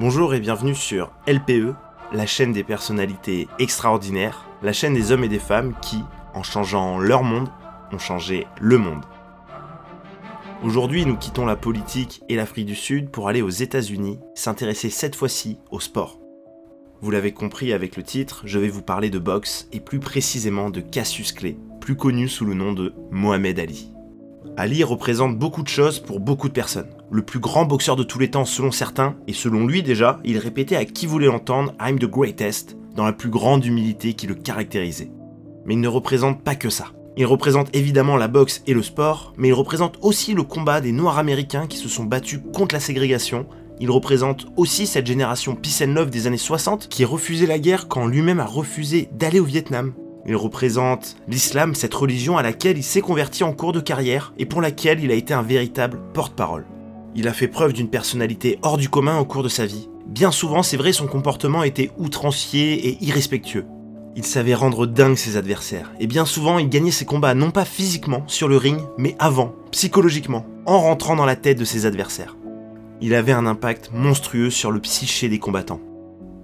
Bonjour et bienvenue sur LPE, la chaîne des personnalités extraordinaires, la chaîne des hommes et des femmes qui, en changeant leur monde, ont changé le monde. Aujourd'hui, nous quittons la politique et l'Afrique du Sud pour aller aux États-Unis, s'intéresser cette fois-ci au sport. Vous l'avez compris avec le titre, je vais vous parler de boxe et plus précisément de Cassius Clay, plus connu sous le nom de Mohamed Ali. Ali représente beaucoup de choses pour beaucoup de personnes. Le plus grand boxeur de tous les temps selon certains, et selon lui déjà, il répétait à qui voulait l'entendre I'm the greatest, dans la plus grande humilité qui le caractérisait. Mais il ne représente pas que ça. Il représente évidemment la boxe et le sport, mais il représente aussi le combat des Noirs américains qui se sont battus contre la ségrégation. Il représente aussi cette génération peace and love des années 60 qui refusait la guerre quand lui-même a refusé d'aller au Vietnam. Il représente l'islam, cette religion à laquelle il s'est converti en cours de carrière et pour laquelle il a été un véritable porte-parole. Il a fait preuve d'une personnalité hors du commun au cours de sa vie. Bien souvent, c'est vrai, son comportement était outrancier et irrespectueux. Il savait rendre dingue ses adversaires, et bien souvent il gagnait ses combats non pas physiquement sur le ring, mais avant, psychologiquement, en rentrant dans la tête de ses adversaires. Il avait un impact monstrueux sur le psyché des combattants.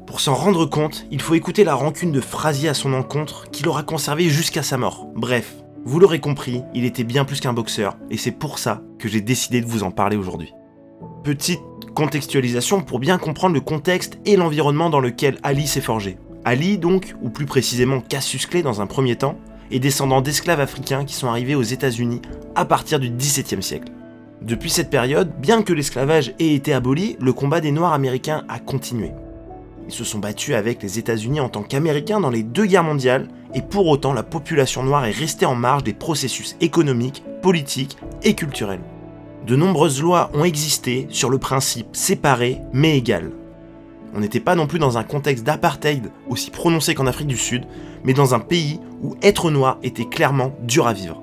Pour s'en rendre compte, il faut écouter la rancune de Frazier à son encontre qu'il aura conservé jusqu'à sa mort. Bref, vous l'aurez compris, il était bien plus qu'un boxeur, et c'est pour ça que j'ai décidé de vous en parler aujourd'hui. Petite contextualisation pour bien comprendre le contexte et l'environnement dans lequel Ali s'est forgé. Ali donc, ou plus précisément Cassius Clay dans un premier temps, est descendant d'esclaves africains qui sont arrivés aux États-Unis à partir du XVIIe siècle. Depuis cette période, bien que l'esclavage ait été aboli, le combat des Noirs américains a continué. Ils se sont battus avec les États-Unis en tant qu'Américains dans les deux guerres mondiales, et pour autant la population noire est restée en marge des processus économiques, politiques et culturels. De nombreuses lois ont existé sur le principe séparé mais égal. On n'était pas non plus dans un contexte d'apartheid aussi prononcé qu'en Afrique du Sud, mais dans un pays où être noir était clairement dur à vivre.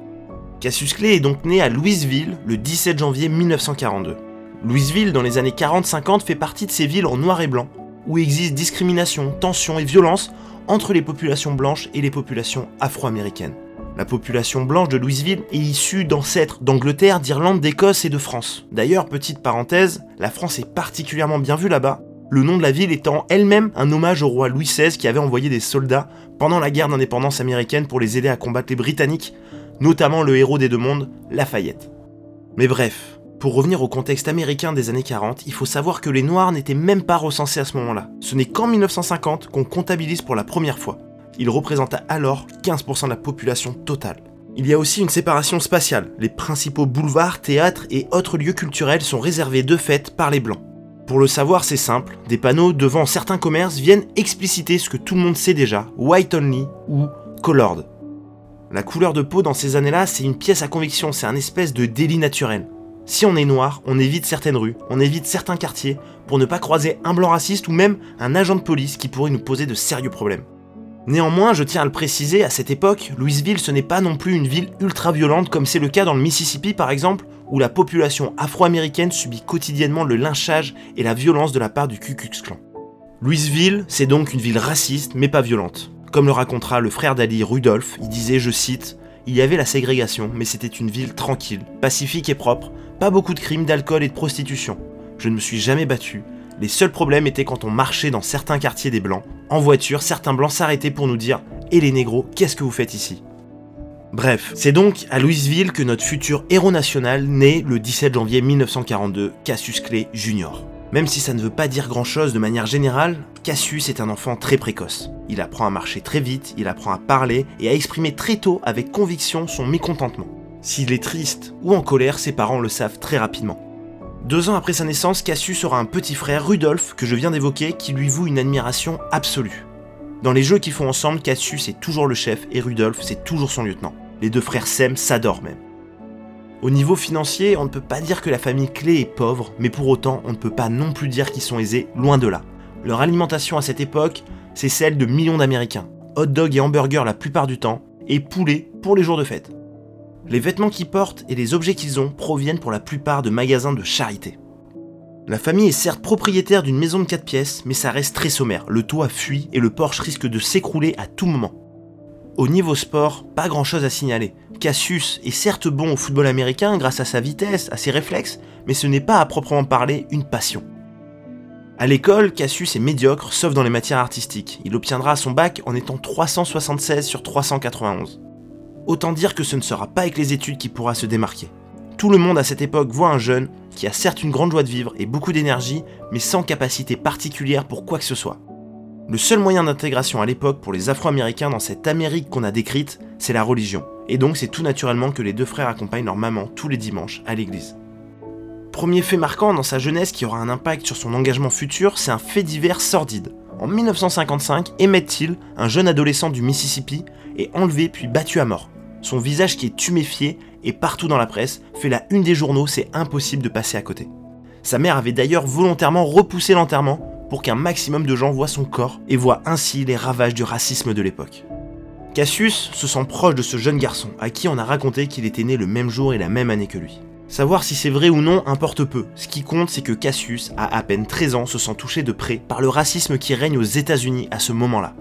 Cassius Clay est donc né à Louisville le 17 janvier 1942. Louisville, dans les années 40-50, fait partie de ces villes en noir et blanc, où existe discrimination, tension et violence entre les populations blanches et les populations afro-américaines. La population blanche de Louisville est issue d'ancêtres d'Angleterre, d'Irlande, d'Écosse et de France. D'ailleurs, petite parenthèse, la France est particulièrement bien vue là-bas, le nom de la ville étant elle-même un hommage au roi Louis XVI qui avait envoyé des soldats pendant la guerre d'indépendance américaine pour les aider à combattre les Britanniques, notamment le héros des deux mondes, Lafayette. Mais bref, pour revenir au contexte américain des années 40, il faut savoir que les Noirs n'étaient même pas recensés à ce moment-là. Ce n'est qu'en 1950 qu'on comptabilise pour la première fois. Il représenta alors 15% de la population totale. Il y a aussi une séparation spatiale. Les principaux boulevards, théâtres et autres lieux culturels sont réservés de fait par les Blancs. Pour le savoir, c'est simple, des panneaux devant certains commerces viennent expliciter ce que tout le monde sait déjà, white only ou colored. La couleur de peau dans ces années-là, c'est une pièce à conviction, c'est un espèce de délit naturel. Si on est noir, on évite certaines rues, on évite certains quartiers pour ne pas croiser un blanc raciste ou même un agent de police qui pourrait nous poser de sérieux problèmes. Néanmoins, je tiens à le préciser, à cette époque, Louisville ce n'est pas non plus une ville ultra violente comme c'est le cas dans le Mississippi par exemple, où la population afro-américaine subit quotidiennement le lynchage et la violence de la part du Ku Klux Klan. Louisville, c'est donc une ville raciste mais pas violente. Comme le racontera le frère d'Ali, Rudolph, il disait, je cite, Il y avait la ségrégation, mais c'était une ville tranquille, pacifique et propre, beaucoup de crimes, d'alcool et de prostitution. Je ne me suis jamais battu. Les seuls problèmes étaient quand on marchait dans certains quartiers des Blancs. En voiture, certains Blancs s'arrêtaient pour nous dire Et les négros, qu'est-ce que vous faites ici? Bref, c'est donc à Louisville que notre futur héros national naît le 17 janvier 1942, Cassius Clay Jr. Même si ça ne veut pas dire grand chose de manière générale, Cassius est un enfant très précoce. Il apprend à marcher très vite, il apprend à parler et à exprimer très tôt avec conviction son mécontentement. S'il est triste ou en colère, ses parents le savent très rapidement. Deux ans après sa naissance, Cassius aura un petit frère, Rudolf, que je viens d'évoquer, qui lui voue une admiration absolue. Dans les jeux qu'ils font ensemble, Cassius est toujours le chef et Rudolf, c'est toujours son lieutenant. Les deux frères s'aiment, s'adorent même. Au niveau financier, on ne peut pas dire que la famille Clé est pauvre, mais pour autant, on ne peut pas non plus dire qu'ils sont aisés, loin de là. Leur alimentation à cette époque, c'est celle de millions d'Américains. Hot dog et hamburger la plupart du temps, et poulet pour les jours de fête. Les vêtements qu'ils portent et les objets qu'ils ont proviennent pour la plupart de magasins de charité. La famille est certes propriétaire d'une maison de 4 pièces, mais ça reste très sommaire. Le toit fuit et le Porsche risque de s'écrouler à tout moment. Au niveau sport, pas grand chose à signaler. Cassius est certes bon au football américain grâce à sa vitesse, à ses réflexes, mais ce n'est pas à proprement parler une passion. À l'école, Cassius est médiocre, sauf dans les matières artistiques. Il obtiendra son bac en étant 376 sur 391. Autant dire que ce ne sera pas avec les études qu'il pourra se démarquer. Tout le monde à cette époque voit un jeune qui a certes une grande joie de vivre et beaucoup d'énergie, mais sans capacité particulière pour quoi que ce soit. Le seul moyen d'intégration à l'époque pour les Afro-Américains dans cette Amérique qu'on a décrite, c'est la religion. Et donc c'est tout naturellement que les deux frères accompagnent leur maman tous les dimanches à l'église. Premier fait marquant dans sa jeunesse qui aura un impact sur son engagement futur, c'est un fait divers sordide. En 1955, Emmett Till, un jeune adolescent du Mississippi, est enlevé puis battu à mort. Son visage qui est tuméfié et partout dans la presse fait la une des journaux, c'est impossible de passer à côté. Sa mère avait d'ailleurs volontairement repoussé l'enterrement pour qu'un maximum de gens voient son corps et voient ainsi les ravages du racisme de l'époque. Cassius se sent proche de ce jeune garçon, à qui on a raconté qu'il était né le même jour et la même année que lui. Savoir si c'est vrai ou non importe peu, ce qui compte c'est que Cassius, à à peine 13 ans, se sent touché de près par le racisme qui règne aux États-Unis à ce moment-là.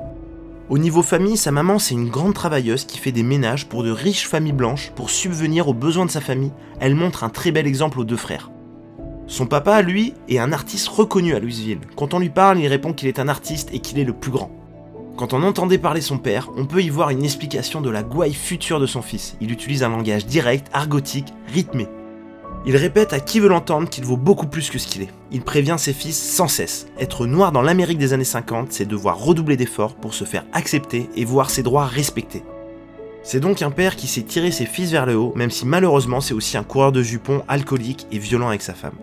Au niveau famille, sa maman c'est une grande travailleuse qui fait des ménages pour de riches familles blanches pour subvenir aux besoins de sa famille. Elle montre un très bel exemple aux deux frères. Son papa, lui, est un artiste reconnu à Louisville. Quand on lui parle, il répond qu'il est un artiste et qu'il est le plus grand. Quand on entendait parler son père, on peut y voir une explication de la gouaille future de son fils. Il utilise un langage direct, argotique, rythmé. Il répète à qui veut l'entendre qu'il vaut beaucoup plus que ce qu'il est. Il prévient ses fils sans cesse. Être noir dans l'Amérique des années 50, c'est devoir redoubler d'efforts pour se faire accepter et voir ses droits respectés. C'est donc un père qui sait tirer ses fils vers le haut, même si malheureusement c'est aussi un coureur de jupons alcoolique et violent avec sa femme.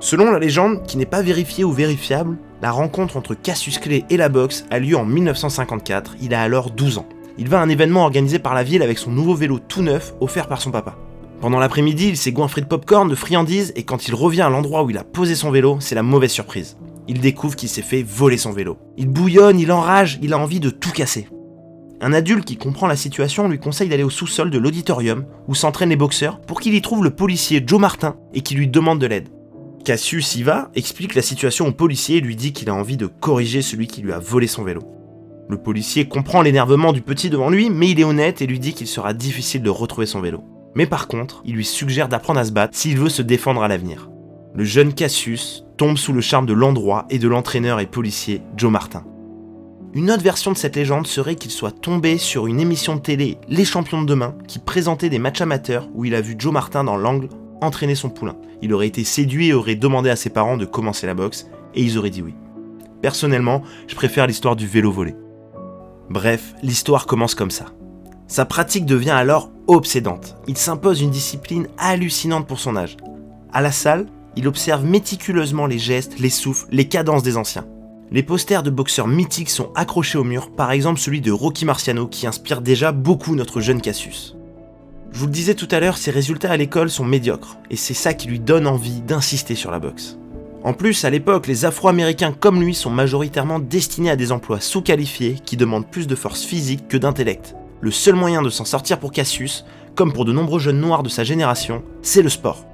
Selon la légende, qui n'est pas vérifiée ou vérifiable, la rencontre entre Cassius Clay et la boxe a lieu en 1954, il a alors 12 ans. Il va à un événement organisé par la ville avec son nouveau vélo tout neuf offert par son papa. Pendant l'après-midi, il s'est goinfré de popcorn, de friandises, et quand il revient à l'endroit où il a posé son vélo, c'est la mauvaise surprise. Il découvre qu'il s'est fait voler son vélo. Il bouillonne, il enrage, il a envie de tout casser. Un adulte qui comprend la situation lui conseille d'aller au sous-sol de l'auditorium où s'entraînent les boxeurs pour qu'il y trouve le policier Joe Martin et qui lui demande de l'aide. Cassius y va, explique la situation au policier et lui dit qu'il a envie de corriger celui qui lui a volé son vélo. Le policier comprend l'énervement du petit devant lui, mais il est honnête et lui dit qu'il sera difficile de retrouver son vélo. Mais par contre, il lui suggère d'apprendre à se battre s'il veut se défendre à l'avenir. Le jeune Cassius tombe sous le charme de l'endroit et de l'entraîneur et policier Joe Martin. Une autre version de cette légende serait qu'il soit tombé sur une émission de télé Les Champions de demain qui présentait des matchs amateurs où il a vu Joe Martin dans l'angle entraîner son poulain. Il aurait été séduit et aurait demandé à ses parents de commencer la boxe, et ils auraient dit oui. Personnellement, je préfère l'histoire du vélo volé. Bref, l'histoire commence comme ça. Sa pratique devient alors obsédante. Il s'impose une discipline hallucinante pour son âge. À la salle, il observe méticuleusement les gestes, les souffles, les cadences des anciens. Les posters de boxeurs mythiques sont accrochés au mur, par exemple celui de Rocky Marciano qui inspire déjà beaucoup notre jeune Cassius. Je vous le disais tout à l'heure, ses résultats à l'école sont médiocres, et c'est ça qui lui donne envie d'insister sur la boxe. En plus, à l'époque, les Afro-Américains comme lui sont majoritairement destinés à des emplois sous-qualifiés qui demandent plus de force physique que d'intellect. Le seul moyen de s'en sortir pour Cassius, comme pour de nombreux jeunes noirs de sa génération, c'est le sport.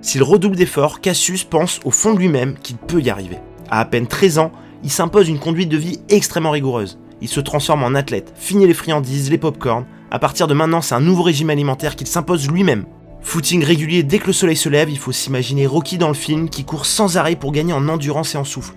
S'il redouble d'efforts, Cassius pense au fond de lui-même qu'il peut y arriver. À à peine 13 ans, il s'impose une conduite de vie extrêmement rigoureuse. Il se transforme en athlète, finit les friandises, les pop-corn, à partir de maintenant, c'est un nouveau régime alimentaire qu'il s'impose lui-même. Footing régulier dès que le soleil se lève, il faut s'imaginer Rocky dans le film qui court sans arrêt pour gagner en endurance et en souffle.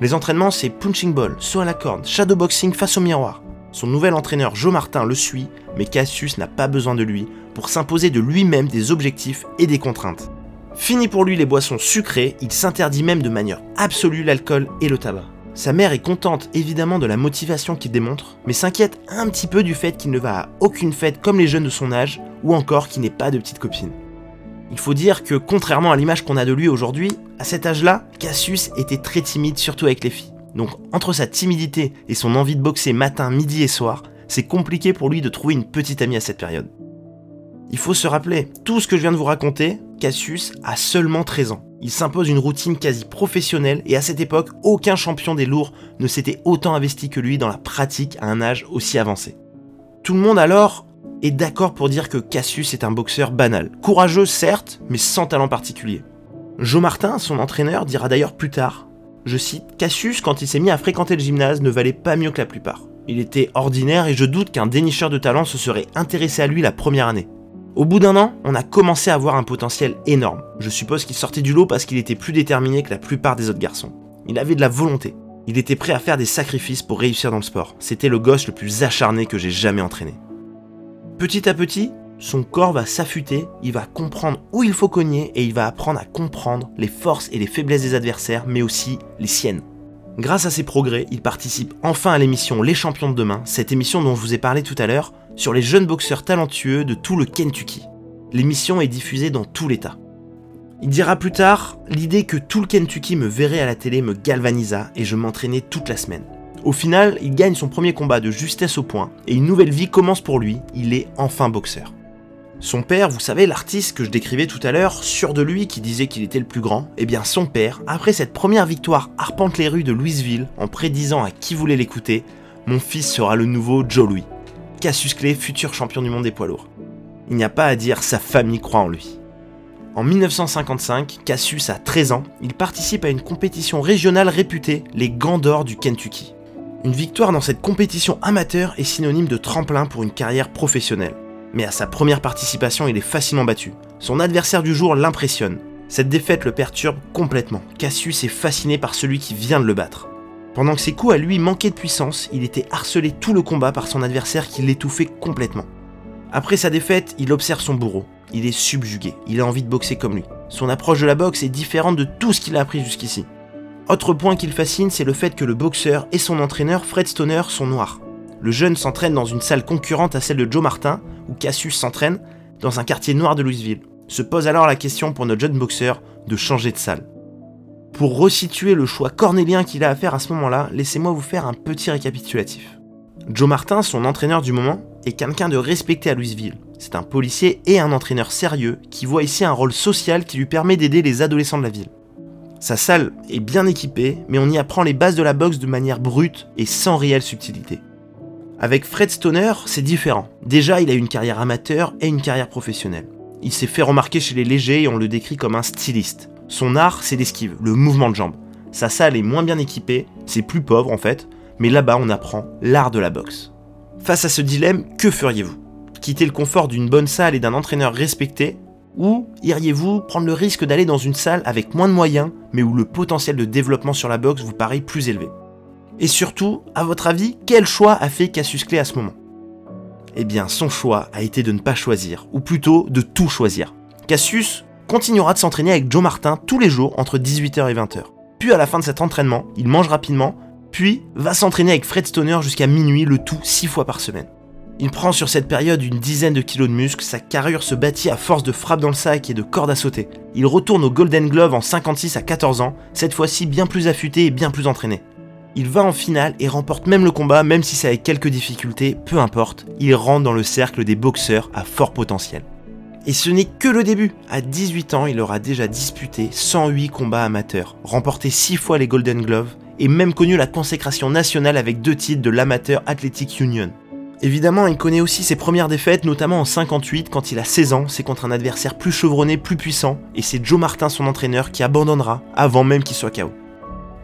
Les entraînements, c'est punching ball, saut à la corde, shadowboxing face au miroir. Son nouvel entraîneur Joe Martin le suit, mais Cassius n'a pas besoin de lui pour s'imposer de lui-même des objectifs et des contraintes. Fini pour lui les boissons sucrées, il s'interdit même de manière absolue l'alcool et le tabac. Sa mère est contente évidemment de la motivation qu'il démontre, mais s'inquiète un petit peu du fait qu'il ne va à aucune fête comme les jeunes de son âge, ou encore qu'il n'ait pas de petite copine. Il faut dire que contrairement à l'image qu'on a de lui aujourd'hui, à cet âge-là, Cassius était très timide, surtout avec les filles. Donc entre sa timidité et son envie de boxer matin, midi et soir, c'est compliqué pour lui de trouver une petite amie à cette période. Il faut se rappeler, tout ce que je viens de vous raconter, Cassius a seulement 13 ans. Il s'impose une routine quasi professionnelle et à cette époque, aucun champion des lourds ne s'était autant investi que lui dans la pratique à un âge aussi avancé. Tout le monde alors est d'accord pour dire que Cassius est un boxeur banal. Courageux certes, mais sans talent particulier. Joe Martin, son entraîneur, dira d'ailleurs plus tard, je cite, Cassius, quand il s'est mis à fréquenter le gymnase, ne valait pas mieux que la plupart. Il était ordinaire et je doute qu'un dénicheur de talent se serait intéressé à lui la première année. Au bout d'un an, on a commencé à avoir un potentiel énorme. Je suppose qu'il sortait du lot parce qu'il était plus déterminé que la plupart des autres garçons. Il avait de la volonté. Il était prêt à faire des sacrifices pour réussir dans le sport. C'était le gosse le plus acharné que j'ai jamais entraîné. Petit à petit, son corps va s'affûter, il va comprendre où il faut cogner et il va apprendre à comprendre les forces et les faiblesses des adversaires, mais aussi les siennes. Grâce à ses progrès, il participe enfin à l'émission Les Champions de demain, cette émission dont je vous ai parlé tout à l'heure, sur les jeunes boxeurs talentueux de tout le Kentucky. L'émission est diffusée dans tout l'État. Il dira plus tard, l'idée que tout le Kentucky me verrait à la télé me galvanisa et je m'entraînais toute la semaine. Au final, il gagne son premier combat de justesse au point et une nouvelle vie commence pour lui, il est enfin boxeur. Son père, vous savez, l'artiste que je décrivais tout à l'heure, sûr de lui qui disait qu'il était le plus grand, eh bien son père, après cette première victoire, arpente les rues de Louisville en prédisant à qui voulait l'écouter, mon fils sera le nouveau Joe Louis. Cassius Clay, futur champion du monde des poids lourds. Il n'y a pas à dire, sa famille croit en lui. En 1955, Cassius a 13 ans, il participe à une compétition régionale réputée, les Gants d'Or du Kentucky. Une victoire dans cette compétition amateur est synonyme de tremplin pour une carrière professionnelle mais à sa première participation, il est facilement battu. Son adversaire du jour l'impressionne. Cette défaite le perturbe complètement. Cassius est fasciné par celui qui vient de le battre. Pendant que ses coups à lui manquaient de puissance, il était harcelé tout le combat par son adversaire qui l'étouffait complètement. Après sa défaite, il observe son bourreau. Il est subjugué, il a envie de boxer comme lui. Son approche de la boxe est différente de tout ce qu'il a appris jusqu'ici. Autre point qui le fascine, c'est le fait que le boxeur et son entraîneur, Fred Stoner, sont noirs. Le jeune s'entraîne dans une salle concurrente à celle de Joe Martin, où Cassius s'entraîne, dans un quartier noir de Louisville. Se pose alors la question pour notre jeune boxeur de changer de salle. Pour resituer le choix cornélien qu'il a à faire à ce moment-là, laissez-moi vous faire un petit récapitulatif. Joe Martin, son entraîneur du moment, est quelqu'un de respecté à Louisville. C'est un policier et un entraîneur sérieux qui voit ici un rôle social qui lui permet d'aider les adolescents de la ville. Sa salle est bien équipée, mais on y apprend les bases de la boxe de manière brute et sans réelle subtilité. Avec Fred Stoner, c'est différent. Déjà, il a une carrière amateur et une carrière professionnelle. Il s'est fait remarquer chez les légers et on le décrit comme un styliste. Son art, c'est l'esquive, le mouvement de jambe. Sa salle est moins bien équipée, c'est plus pauvre en fait, mais là-bas on apprend l'art de la boxe. Face à ce dilemme, que feriez-vous? Quitter le confort d'une bonne salle et d'un entraîneur respecté? Ou iriez-vous prendre le risque d'aller dans une salle avec moins de moyens, mais où le potentiel de développement sur la boxe vous paraît plus élevé? Et surtout, à votre avis, quel choix a fait Cassius Clay à ce moment? Eh bien, son choix a été de ne pas choisir, ou plutôt de tout choisir. Cassius continuera de s'entraîner avec Joe Martin tous les jours entre 18h et 20h. Puis à la fin de cet entraînement, il mange rapidement, puis va s'entraîner avec Fred Stoner jusqu'à minuit, le tout 6 fois par semaine. Il prend sur cette période une dizaine de kilos de muscles, sa carrure se bâtit à force de frappes dans le sac et de cordes à sauter. Il retourne au Golden Glove en 56 à 14 ans, cette fois-ci bien plus affûté et bien plus entraîné. Il va en finale et remporte même le combat, même si c'est avec quelques difficultés, peu importe, il rentre dans le cercle des boxeurs à fort potentiel. Et ce n'est que le début. À 18 ans, il aura déjà disputé 108 combats amateurs, remporté 6 fois les Golden Gloves et même connu la consécration nationale avec deux titres de l'Amateur Athletic Union. Évidemment, il connaît aussi ses premières défaites, notamment en 58 quand il a 16 ans, c'est contre un adversaire plus chevronné, plus puissant, et c'est Joe Martin, son entraîneur, qui abandonnera avant même qu'il soit KO.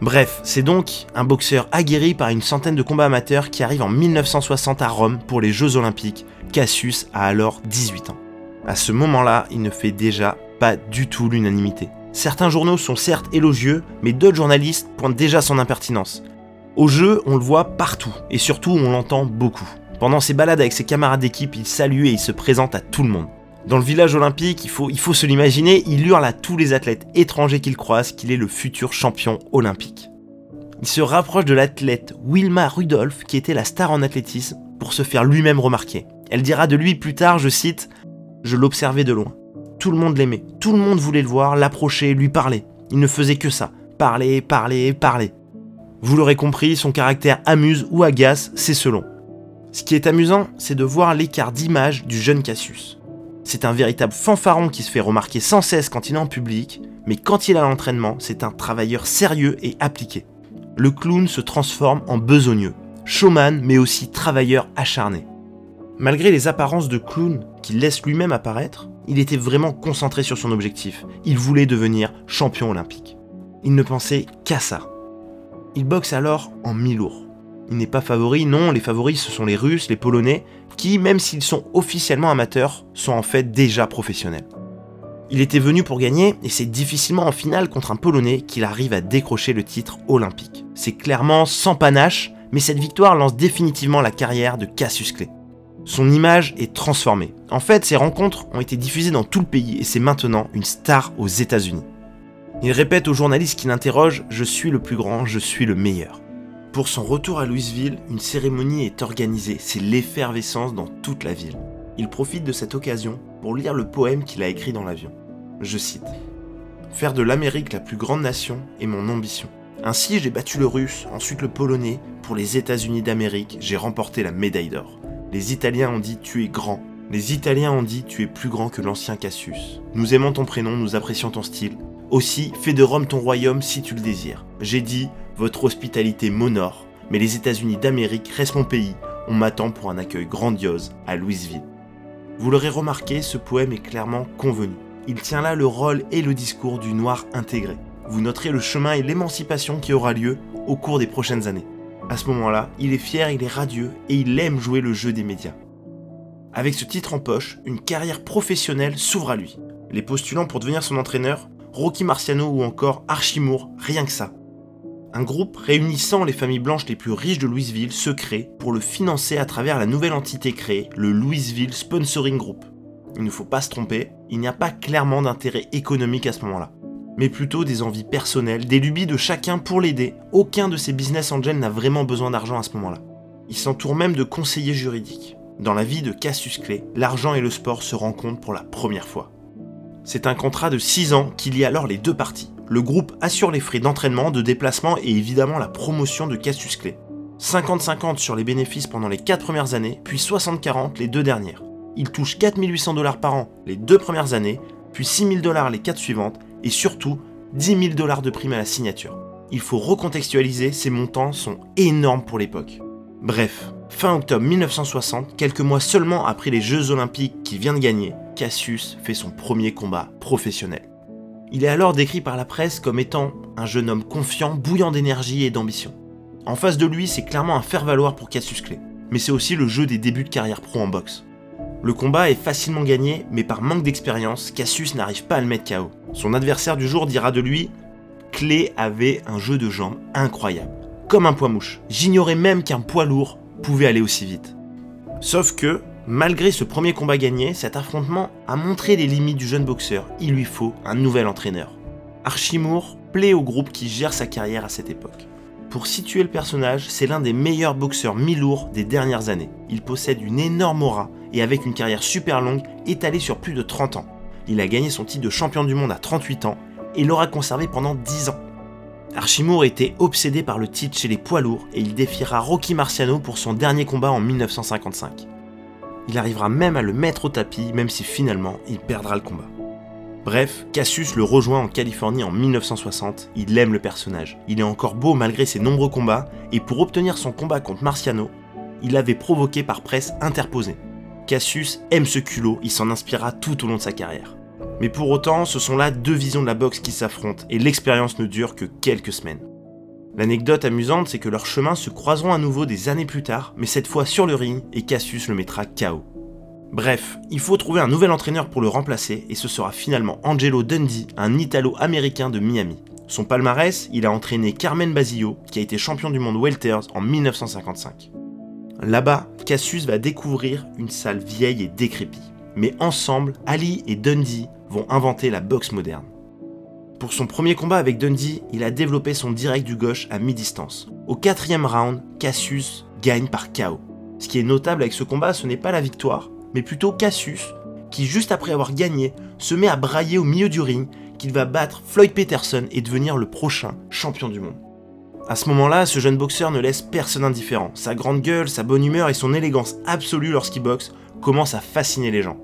Bref, c'est donc un boxeur aguerri par une centaine de combats amateurs qui arrive en 1960 à Rome pour les Jeux Olympiques. Cassius a alors 18 ans. À ce moment-là, il ne fait déjà pas du tout l'unanimité. Certains journaux sont certes élogieux, mais d'autres journalistes pointent déjà son impertinence. Au jeu, on le voit partout, et surtout on l'entend beaucoup. Pendant ses balades avec ses camarades d'équipe, il salue et il se présente à tout le monde. Dans le village olympique, il faut, se l'imaginer, il hurle à tous les athlètes étrangers qu'il croise qu'il est le futur champion olympique. Il se rapproche de l'athlète Wilma Rudolph, qui était la star en athlétisme, pour se faire lui-même remarquer. Elle dira de lui plus tard, je cite, Je l'observais de loin. Tout le monde l'aimait, tout le monde voulait le voir, l'approcher, lui parler. Il ne faisait que ça, parler, parler, parler. Vous l'aurez compris, son caractère amuse ou agace, c'est selon. Ce qui est amusant, c'est de voir l'écart d'image du jeune Cassius. C'est un véritable fanfaron qui se fait remarquer sans cesse quand il est en public, mais quand il a l'entraînement, c'est un travailleur sérieux et appliqué. Le clown se transforme en besogneux, showman mais aussi travailleur acharné. Malgré les apparences de clown qu'il laisse lui-même apparaître, il était vraiment concentré sur son objectif. Il voulait devenir champion olympique. Il ne pensait qu'à ça. Il boxe alors en mi-lourd. Il n'est pas favori, non, les favoris ce sont les Russes, les Polonais, qui, même s'ils sont officiellement amateurs, sont en fait déjà professionnels. Il était venu pour gagner et c'est difficilement en finale contre un Polonais qu'il arrive à décrocher le titre olympique. C'est clairement sans panache, mais cette victoire lance définitivement la carrière de Cassius Clay. Son image est transformée. En fait, ces rencontres ont été diffusées dans tout le pays et c'est maintenant une star aux États-Unis. Il répète aux journalistes qui l'interrogent Je suis le plus grand, je suis le meilleur. Pour son retour à Louisville, une cérémonie est organisée, c'est l'effervescence dans toute la ville. Il profite de cette occasion pour lire le poème qu'il a écrit dans l'avion. Je cite Faire de l'Amérique la plus grande nation est mon ambition. Ainsi, j'ai battu le russe, ensuite le polonais. Pour les États-Unis d'Amérique, j'ai remporté la médaille d'or. Les Italiens ont dit Tu es grand. Les Italiens ont dit Tu es plus grand que l'ancien Cassius. Nous aimons ton prénom, nous apprécions ton style. Aussi, fais de Rome ton royaume si tu le désires. J'ai dit Votre hospitalité m'honore, mais les États-Unis d'Amérique restent mon pays. On m'attend pour un accueil grandiose à Louisville. Vous l'aurez remarqué, ce poème est clairement convenu. Il tient là le rôle et le discours du noir intégré. Vous noterez le chemin et l'émancipation qui aura lieu au cours des prochaines années. À ce moment-là, il est fier, il est radieux et il aime jouer le jeu des médias. Avec ce titre en poche, une carrière professionnelle s'ouvre à lui. Les postulants pour devenir son entraîneur, Rocky Marciano ou encore Archimour, rien que ça. Un groupe réunissant les familles blanches les plus riches de Louisville se crée pour le financer à travers la nouvelle entité créée, le Louisville Sponsoring Group. Il ne faut pas se tromper, il n'y a pas clairement d'intérêt économique à ce moment-là, mais plutôt des envies personnelles, des lubies de chacun pour l'aider. Aucun de ces business angels n'a vraiment besoin d'argent à ce moment-là. Il s'entoure même de conseillers juridiques. Dans la vie de Cassius Clay, l'argent et le sport se rencontrent pour la première fois. C'est un contrat de 6 ans qui lie alors les deux parties. Le groupe assure les frais d'entraînement, de déplacement et évidemment la promotion de Cassius Clay. 50-50 sur les bénéfices pendant les 4 premières années, puis 60-40 les deux dernières. Il touche 4800 dollars par an les deux premières années, puis 6000 dollars les 4 suivantes, et surtout 10 000 dollars de prime à la signature. Il faut recontextualiser, ces montants sont énormes pour l'époque. Bref, fin octobre 1960, quelques mois seulement après les Jeux Olympiques qu'il vient de gagner, Cassius fait son premier combat professionnel. Il est alors décrit par la presse comme étant un jeune homme confiant, bouillant d'énergie et d'ambition. En face de lui, c'est clairement un faire-valoir pour Cassius Clay, mais c'est aussi le jeu des débuts de carrière pro en boxe. Le combat est facilement gagné, mais par manque d'expérience, Cassius n'arrive pas à le mettre KO. Son adversaire du jour dira de lui Clay avait un jeu de jambes incroyable, comme un poids mouche. J'ignorais même qu'un poids lourd pouvait aller aussi vite. Sauf que, malgré ce premier combat gagné, cet affrontement a montré les limites du jeune boxeur. Il lui faut un nouvel entraîneur. Archimour plaît au groupe qui gère sa carrière à cette époque. Pour situer le personnage, c'est l'un des meilleurs boxeurs mi-lourds des dernières années. Il possède une énorme aura et avec une carrière super longue étalée sur plus de 30 ans. Il a gagné son titre de champion du monde à 38 ans et l'aura conservé pendant 10 ans. Archimour était obsédé par le titre chez les poids lourds et il défiera Rocky Marciano pour son dernier combat en 1955. Il arrivera même à le mettre au tapis, même si finalement il perdra le combat. Bref, Cassius le rejoint en Californie en 1960, il aime le personnage, il est encore beau malgré ses nombreux combats, et pour obtenir son combat contre Marciano, il l'avait provoqué par presse interposée. Cassius aime ce culot, il s'en inspirera tout au long de sa carrière. Mais pour autant, ce sont là deux visions de la boxe qui s'affrontent, et l'expérience ne dure que quelques semaines. L'anecdote amusante, c'est que leurs chemins se croiseront à nouveau des années plus tard, mais cette fois sur le ring, et Cassius le mettra KO. Bref, il faut trouver un nouvel entraîneur pour le remplacer et ce sera finalement Angelo Dundee, un Italo-américain de Miami. Son palmarès, il a entraîné Carmen Basillo, qui a été champion du monde welters en 1955. Là-bas, Cassius va découvrir une salle vieille et décrépite. Mais ensemble, Ali et Dundee vont inventer la boxe moderne. Pour son premier combat avec Dundee, il a développé son direct du gauche à mi-distance. Au quatrième round, Cassius gagne par KO. Ce qui est notable avec ce combat, ce n'est pas la victoire, mais plutôt Cassius, qui juste après avoir gagné, se met à brailler au milieu du ring qu'il va battre Floyd Peterson et devenir le prochain champion du monde. À ce moment-là, ce jeune boxeur ne laisse personne indifférent. Sa grande gueule, sa bonne humeur et son élégance absolue lorsqu'il boxe commencent à fasciner les gens.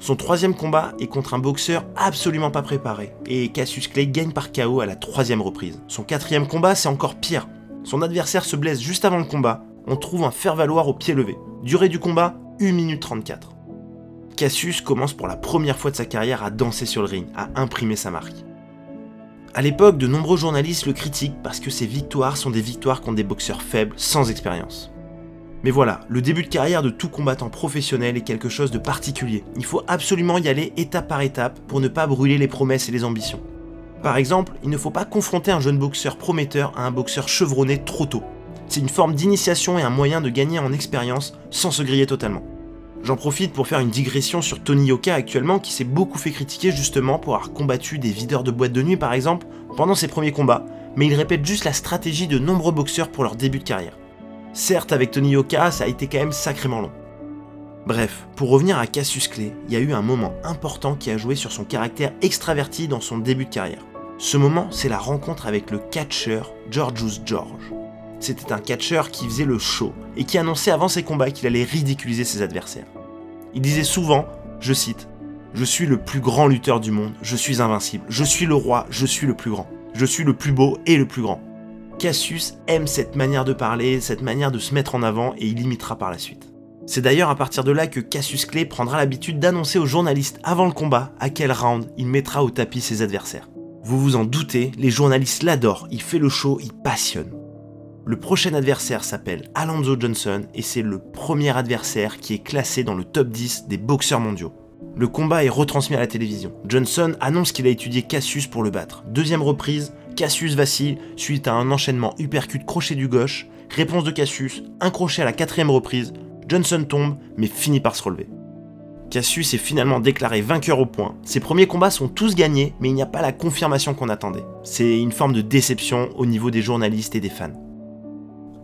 Son troisième combat est contre un boxeur absolument pas préparé, et Cassius Clay gagne par KO à la troisième reprise. Son quatrième combat, c'est encore pire. Son adversaire se blesse juste avant le combat, on trouve un faire-valoir au pied levé. Durée du combat, 1 minute 34. Cassius commence pour la première fois de sa carrière à danser sur le ring, à imprimer sa marque. À l'époque, de nombreux journalistes le critiquent parce que ses victoires sont des victoires contre des boxeurs faibles, sans expérience. Mais voilà, le début de carrière de tout combattant professionnel est quelque chose de particulier. Il faut absolument y aller étape par étape pour ne pas brûler les promesses et les ambitions. Par exemple, il ne faut pas confronter un jeune boxeur prometteur à un boxeur chevronné trop tôt. C'est une forme d'initiation et un moyen de gagner en expérience sans se griller totalement. J'en profite pour faire une digression sur Tony Yoka actuellement qui s'est beaucoup fait critiquer justement pour avoir combattu des videurs de boîtes de nuit par exemple pendant ses premiers combats, mais il répète juste la stratégie de nombreux boxeurs pour leur début de carrière. Certes, avec Tony Yoka, ça a été quand même sacrément long. Bref, pour revenir à Cassius Clay, il y a eu un moment important qui a joué sur son caractère extraverti dans son début de carrière. Ce moment, c'est la rencontre avec le catcheur Georgius George. C'était un catcheur qui faisait le show et qui annonçait avant ses combats qu'il allait ridiculiser ses adversaires. Il disait souvent, je cite, Je suis le plus grand lutteur du monde, je suis invincible, je suis le roi, je suis le plus grand, je suis le plus beau et le plus grand. Cassius aime cette manière de parler, cette manière de se mettre en avant et il imitera par la suite. C'est d'ailleurs à partir de là que Cassius Clay prendra l'habitude d'annoncer aux journalistes avant le combat à quel round il mettra au tapis ses adversaires. Vous vous en doutez, les journalistes l'adorent, il fait le show, il passionne. Le prochain adversaire s'appelle Alonzo Johnson et c'est le premier adversaire qui est classé dans le top 10 des boxeurs mondiaux. Le combat est retransmis à la télévision. Johnson annonce qu'il a étudié Cassius pour le battre. Deuxième reprise, Cassius vacille suite à un enchaînement uppercut crochet du gauche, réponse de Cassius, un crochet à la quatrième reprise, Johnson tombe mais finit par se relever. Cassius est finalement déclaré vainqueur au point. Ses premiers combats sont tous gagnés, mais il n'y a pas la confirmation qu'on attendait. C'est une forme de déception au niveau des journalistes et des fans.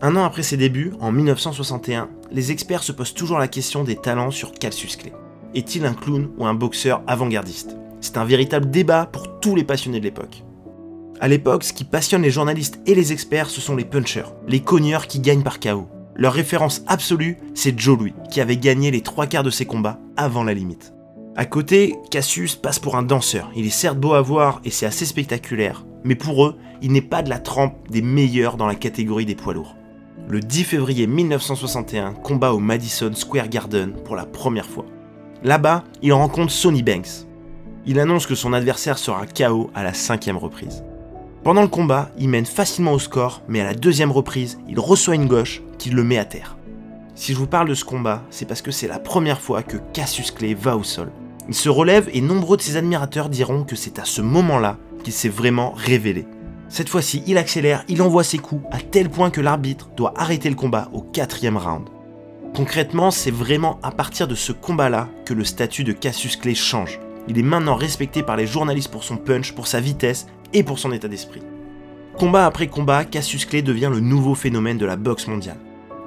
Un an après ses débuts, en 1961, les experts se posent toujours la question des talents sur Cassius Clay. Est-il un clown ou un boxeur avant-gardiste? C'est un véritable débat pour tous les passionnés de l'époque. À l'époque, ce qui passionne les journalistes et les experts, ce sont les punchers, les cogneurs qui gagnent par KO. Leur référence absolue, c'est Joe Louis, qui avait gagné les trois quarts de ses combats avant la limite. À côté, Cassius passe pour un danseur. Il est certes beau à voir et c'est assez spectaculaire, mais pour eux, il n'est pas de la trempe des meilleurs dans la catégorie des poids lourds. Le 10 février 1961, combat au Madison Square Garden pour la première fois. Là-bas, il rencontre Sonny Banks. Il annonce que son adversaire sera KO à la cinquième reprise. Pendant le combat, il mène facilement au score, mais à la deuxième reprise, il reçoit une gauche qui le met à terre. Si je vous parle de ce combat, c'est parce que c'est la première fois que Cassius Clay va au sol. Il se relève et nombreux de ses admirateurs diront que c'est à ce moment-là qu'il s'est vraiment révélé. Cette fois-ci, il accélère, il envoie ses coups à tel point que l'arbitre doit arrêter le combat au quatrième round. Concrètement, c'est vraiment à partir de ce combat-là que le statut de Cassius Clay change. Il est maintenant respecté par les journalistes pour son punch, pour sa vitesse et pour son état d'esprit. Combat après combat, Cassius Clay devient le nouveau phénomène de la boxe mondiale.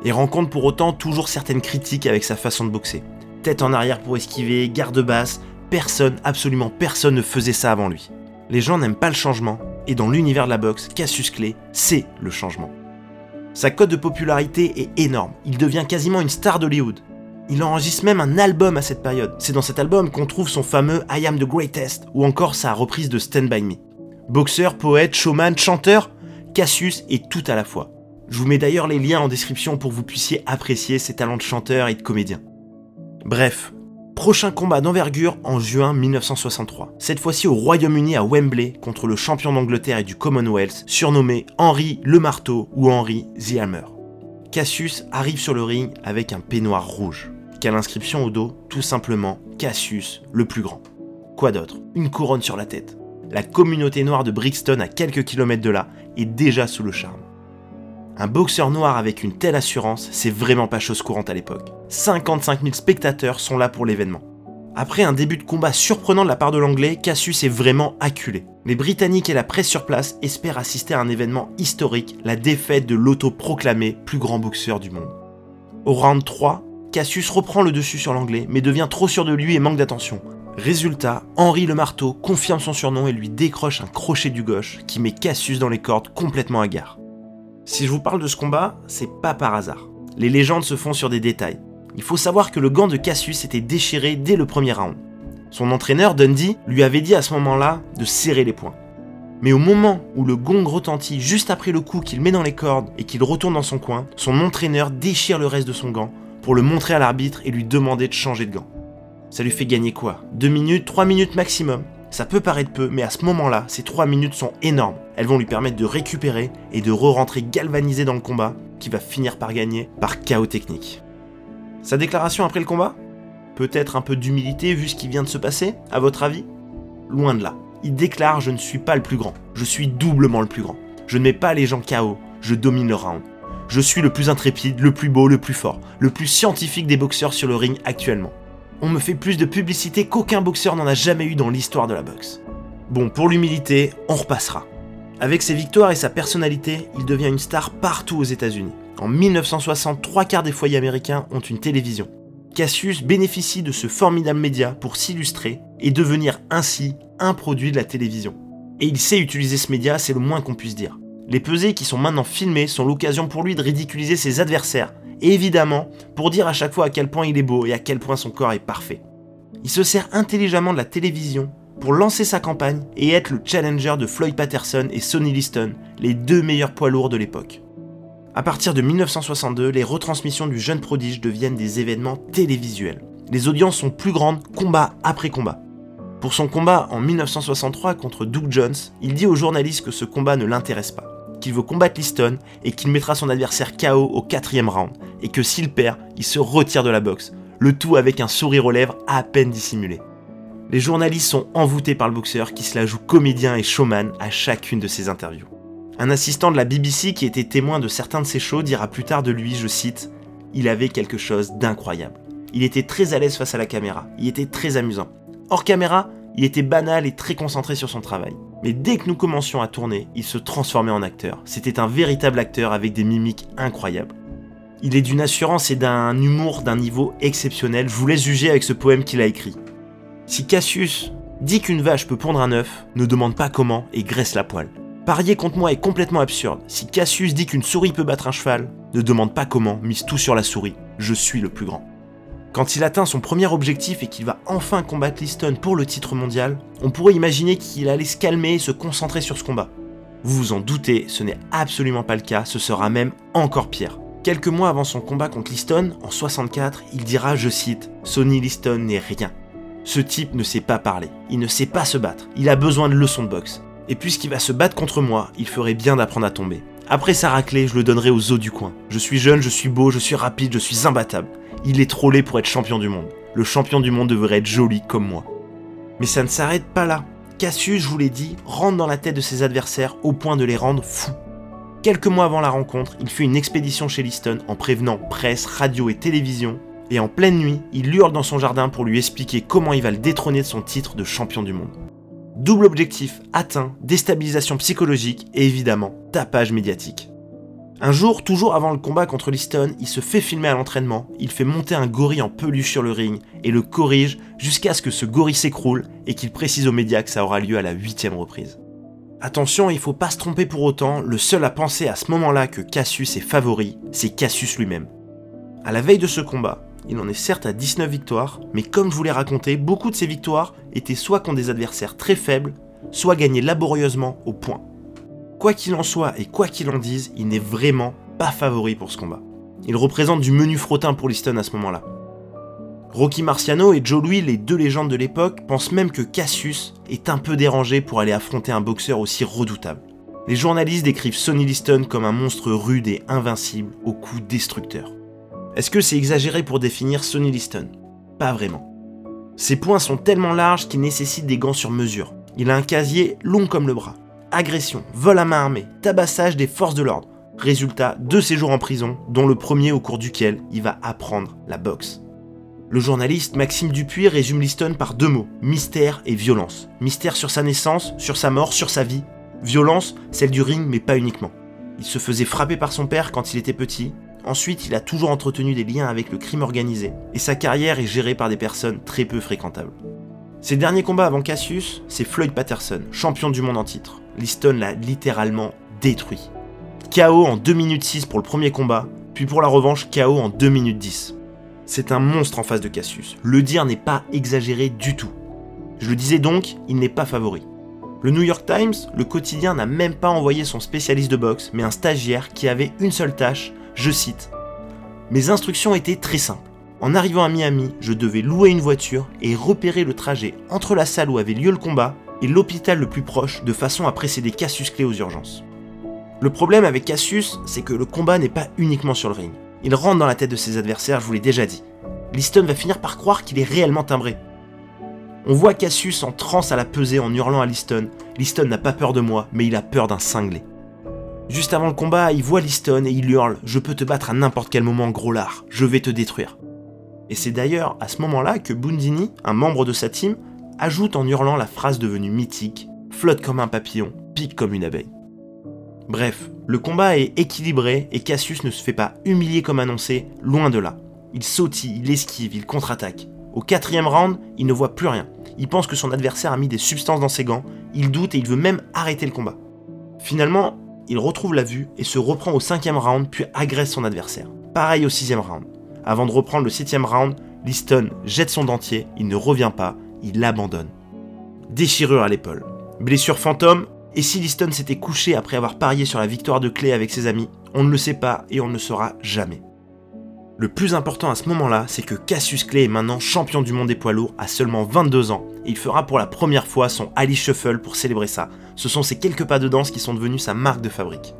Et rencontre pour autant toujours certaines critiques avec sa façon de boxer. Tête en arrière pour esquiver, garde basse, personne, absolument personne ne faisait ça avant lui. Les gens n'aiment pas le changement, et dans l'univers de la boxe, Cassius Clay, c'est le changement. Sa cote de popularité est énorme, il devient quasiment une star d'Hollywood. Il enregistre même un album à cette période. C'est dans cet album qu'on trouve son fameux I Am the Greatest, ou encore sa reprise de Stand By Me. Boxeur, poète, showman, chanteur, Cassius est tout à la fois. Je vous mets d'ailleurs les liens en description pour que vous puissiez apprécier ses talents de chanteur et de comédien. Bref, prochain combat d'envergure en juin 1963. Cette fois-ci au Royaume-Uni à Wembley contre le champion d'Angleterre et du Commonwealth, surnommé Henry le Marteau ou Henry the Hammer. Cassius arrive sur le ring avec un peignoir rouge, qui a l'inscription au dos tout simplement Cassius le plus grand. Quoi d'autre? Une couronne sur la tête la communauté noire de Brixton, à quelques kilomètres de là, est déjà sous le charme. Un boxeur noir avec une telle assurance, c'est vraiment pas chose courante à l'époque. 55 000 spectateurs sont là pour l'événement. Après un début de combat surprenant de la part de l'anglais, Cassius est vraiment acculé. Les Britanniques et la presse sur place espèrent assister à un événement historique, la défaite de l'auto-proclamé plus grand boxeur du monde. Au round 3, Cassius reprend le dessus sur l'anglais, mais devient trop sûr de lui et manque d'attention. Résultat, Henri le Marteau confirme son surnom et lui décroche un crochet du gauche qui met Cassius dans les cordes complètement hagard. Si je vous parle de ce combat, c'est pas par hasard. Les légendes se font sur des détails. Il faut savoir que le gant de Cassius était déchiré dès le premier round. Son entraîneur, Dundee, lui avait dit à ce moment-là de serrer les poings. Mais au moment où le gong retentit juste après le coup qu'il met dans les cordes et qu'il retourne dans son coin, son entraîneur déchire le reste de son gant pour le montrer à l'arbitre et lui demander de changer de gant. Ça lui fait gagner quoi? 2 minutes, 3 minutes maximum. Ça peut paraître peu, mais à ce moment-là, ces 3 minutes sont énormes. Elles vont lui permettre de récupérer et de re-rentrer galvanisé dans le combat qui va finir par gagner par chaos technique. Sa déclaration après le combat? Peut-être un peu d'humilité vu ce qui vient de se passer, à votre avis? Loin de là. Il déclare Je ne suis pas le plus grand, je suis doublement le plus grand. Je ne mets pas les gens KO, je domine le round. Je suis le plus intrépide, le plus beau, le plus fort, le plus scientifique des boxeurs sur le ring actuellement. On me fait plus de publicité qu'aucun boxeur n'en a jamais eu dans l'histoire de la boxe. Bon, pour l'humilité, on repassera. Avec ses victoires et sa personnalité, il devient une star partout aux États-Unis. En 1960, trois quarts des foyers américains ont une télévision. Cassius bénéficie de ce formidable média pour s'illustrer et devenir ainsi un produit de la télévision. Et il sait utiliser ce média, c'est le moins qu'on puisse dire. Les pesées qui sont maintenant filmées sont l'occasion pour lui de ridiculiser ses adversaires, évidemment pour dire à chaque fois à quel point il est beau et à quel point son corps est parfait. Il se sert intelligemment de la télévision pour lancer sa campagne et être le challenger de Floyd Patterson et Sonny Liston, les deux meilleurs poids lourds de l'époque. À partir de 1962, les retransmissions du jeune prodige deviennent des événements télévisuels. Les audiences sont plus grandes combat après combat. Pour son combat en 1963 contre Doug Jones, il dit aux journalistes que ce combat ne l'intéresse pas, qu'il veut combattre Liston et qu'il mettra son adversaire KO au quatrième round, et que s'il perd, il se retire de la boxe, le tout avec un sourire aux lèvres à peine dissimulé. Les journalistes sont envoûtés par le boxeur qui se la joue comédien et showman à chacune de ses interviews. Un assistant de la BBC qui était témoin de certains de ses shows dira plus tard de lui, je cite, Il avait quelque chose d'incroyable. Il était très à l'aise face à la caméra, il était très amusant. Hors caméra, il était banal et très concentré sur son travail. Mais dès que nous commencions à tourner, il se transformait en acteur. C'était un véritable acteur avec des mimiques incroyables. Il est d'une assurance et d'un humour d'un niveau exceptionnel, je vous laisse juger avec ce poème qu'il a écrit. Si Cassius dit qu'une vache peut pondre un œuf, ne demande pas comment et graisse la poêle. Parier contre moi est complètement absurde. Si Cassius dit qu'une souris peut battre un cheval, ne demande pas comment, mise tout sur la souris. Je suis le plus grand. Quand il atteint son premier objectif et qu'il va enfin combattre Liston pour le titre mondial, on pourrait imaginer qu'il allait se calmer et se concentrer sur ce combat. Vous vous en doutez, ce n'est absolument pas le cas, ce sera même encore pire. Quelques mois avant son combat contre Liston, en 64, il dira, je cite, Sonny Liston n'est rien. Ce type ne sait pas parler, il ne sait pas se battre, il a besoin de leçons de boxe. Et puisqu'il va se battre contre moi, il ferait bien d'apprendre à tomber. Après sa raclée, je le donnerai aux os du coin. Je suis jeune, je suis beau, je suis rapide, je suis imbattable. Il est trop laid pour être champion du monde. Le champion du monde devrait être joli comme moi. Mais ça ne s'arrête pas là. Cassius, je vous l'ai dit, rentre dans la tête de ses adversaires au point de les rendre fous. Quelques mois avant la rencontre, il fait une expédition chez Liston en prévenant presse, radio et télévision et en pleine nuit, il hurle dans son jardin pour lui expliquer comment il va le détrôner de son titre de champion du monde. Double objectif atteint, déstabilisation psychologique et évidemment tapage médiatique. Un jour, toujours avant le combat contre Liston, il se fait filmer à l'entraînement, il fait monter un gorille en peluche sur le ring et le corrige jusqu'à ce que ce gorille s'écroule et qu'il précise aux médias que ça aura lieu à la huitième reprise. Attention, il faut pas se tromper pour autant, le seul à penser à ce moment-là que Cassius est favori, c'est Cassius lui-même. À la veille de ce combat, il en est certes à 19 victoires, mais comme je vous l'ai raconté, beaucoup de ces victoires étaient soit contre des adversaires très faibles, soit gagnées laborieusement au point. Quoi qu'il en soit et quoi qu'il en dise, il n'est vraiment pas favori pour ce combat. Il représente du menu frottin pour Liston à ce moment-là. Rocky Marciano et Joe Louis, les deux légendes de l'époque, pensent même que Cassius est un peu dérangé pour aller affronter un boxeur aussi redoutable. Les journalistes décrivent Sonny Liston comme un monstre rude et invincible au coup destructeur. Est-ce que c'est exagéré pour définir Sonny Liston? Pas vraiment. Ses poings sont tellement larges qu'il nécessitent des gants sur mesure. Il a un casier long comme le bras. Agression, vol à main armée, tabassage des forces de l'ordre. Résultat, deux séjours en prison, dont le premier au cours duquel il va apprendre la boxe. Le journaliste Maxime Dupuis résume Liston par deux mots, mystère et violence. Mystère sur sa naissance, sur sa mort, sur sa vie. Violence, celle du ring, mais pas uniquement. Il se faisait frapper par son père quand il était petit, Ensuite, il a toujours entretenu des liens avec le crime organisé, et sa carrière est gérée par des personnes très peu fréquentables. Ses derniers combats avant Cassius, c'est Floyd Patterson, champion du monde en titre. Liston l'a littéralement détruit. KO en 2 minutes 6 pour le premier combat, puis pour la revanche KO en 2 minutes 10. C'est un monstre en face de Cassius. Le dire n'est pas exagéré du tout. Je le disais donc, il n'est pas favori. Le New York Times, le quotidien, n'a même pas envoyé son spécialiste de boxe, mais un stagiaire qui avait une seule tâche, je cite Mes instructions étaient très simples. En arrivant à Miami, je devais louer une voiture et repérer le trajet entre la salle où avait lieu le combat et l'hôpital le plus proche de façon à précéder Cassius Clay aux urgences. Le problème avec Cassius, c'est que le combat n'est pas uniquement sur le ring. Il rentre dans la tête de ses adversaires, je vous l'ai déjà dit. Liston va finir par croire qu'il est réellement timbré. On voit Cassius en transe à la pesée en hurlant à Liston. Liston n'a pas peur de moi, mais il a peur d'un cinglé. Juste avant le combat, il voit Liston et il hurle Je peux te battre à n'importe quel moment, gros lard, je vais te détruire. Et c'est d'ailleurs à ce moment-là que Bundini, un membre de sa team, ajoute en hurlant la phrase devenue mythique Flotte comme un papillon, pique comme une abeille. Bref, le combat est équilibré et Cassius ne se fait pas humilier comme annoncé, loin de là. Il sautille, il esquive, il contre-attaque. Au quatrième round, il ne voit plus rien. Il pense que son adversaire a mis des substances dans ses gants, il doute et il veut même arrêter le combat. Finalement, il retrouve la vue et se reprend au cinquième round puis agresse son adversaire. Pareil au sixième round. Avant de reprendre le septième round, Liston jette son dentier, il ne revient pas, il l'abandonne. Déchirure à l'épaule. Blessure fantôme, et si Liston s'était couché après avoir parié sur la victoire de Clay avec ses amis, on ne le sait pas et on ne le saura jamais. Le plus important à ce moment-là, c'est que Cassius Clay est maintenant champion du monde des poids lourds à seulement 22 ans, il fera pour la première fois son Ali Shuffle pour célébrer ça. Ce sont ces quelques pas de danse qui sont devenus sa marque de fabrique.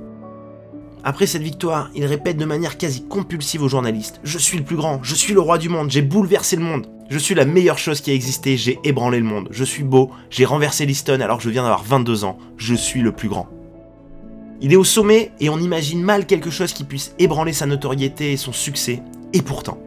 Après cette victoire, il répète de manière quasi compulsive aux journalistes Je suis le plus grand, je suis le roi du monde, j'ai bouleversé le monde, je suis la meilleure chose qui a existé, j'ai ébranlé le monde, je suis beau, j'ai renversé Liston alors que je viens d'avoir 22 ans, je suis le plus grand. Il est au sommet et on imagine mal quelque chose qui puisse ébranler sa notoriété et son succès, et pourtant.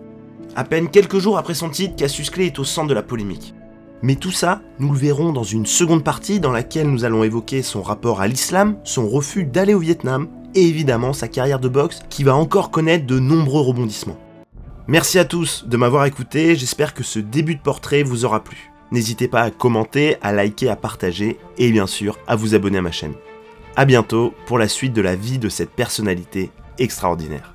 À peine quelques jours après son titre, Cassius Clay est au centre de la polémique. Mais tout ça, nous le verrons dans une seconde partie dans laquelle nous allons évoquer son rapport à l'islam, son refus d'aller au Vietnam, et évidemment sa carrière de boxe qui va encore connaître de nombreux rebondissements. Merci à tous de m'avoir écouté, j'espère que ce début de portrait vous aura plu. N'hésitez pas à commenter, à liker, à partager et bien sûr à vous abonner à ma chaîne. A bientôt pour la suite de la vie de cette personnalité extraordinaire.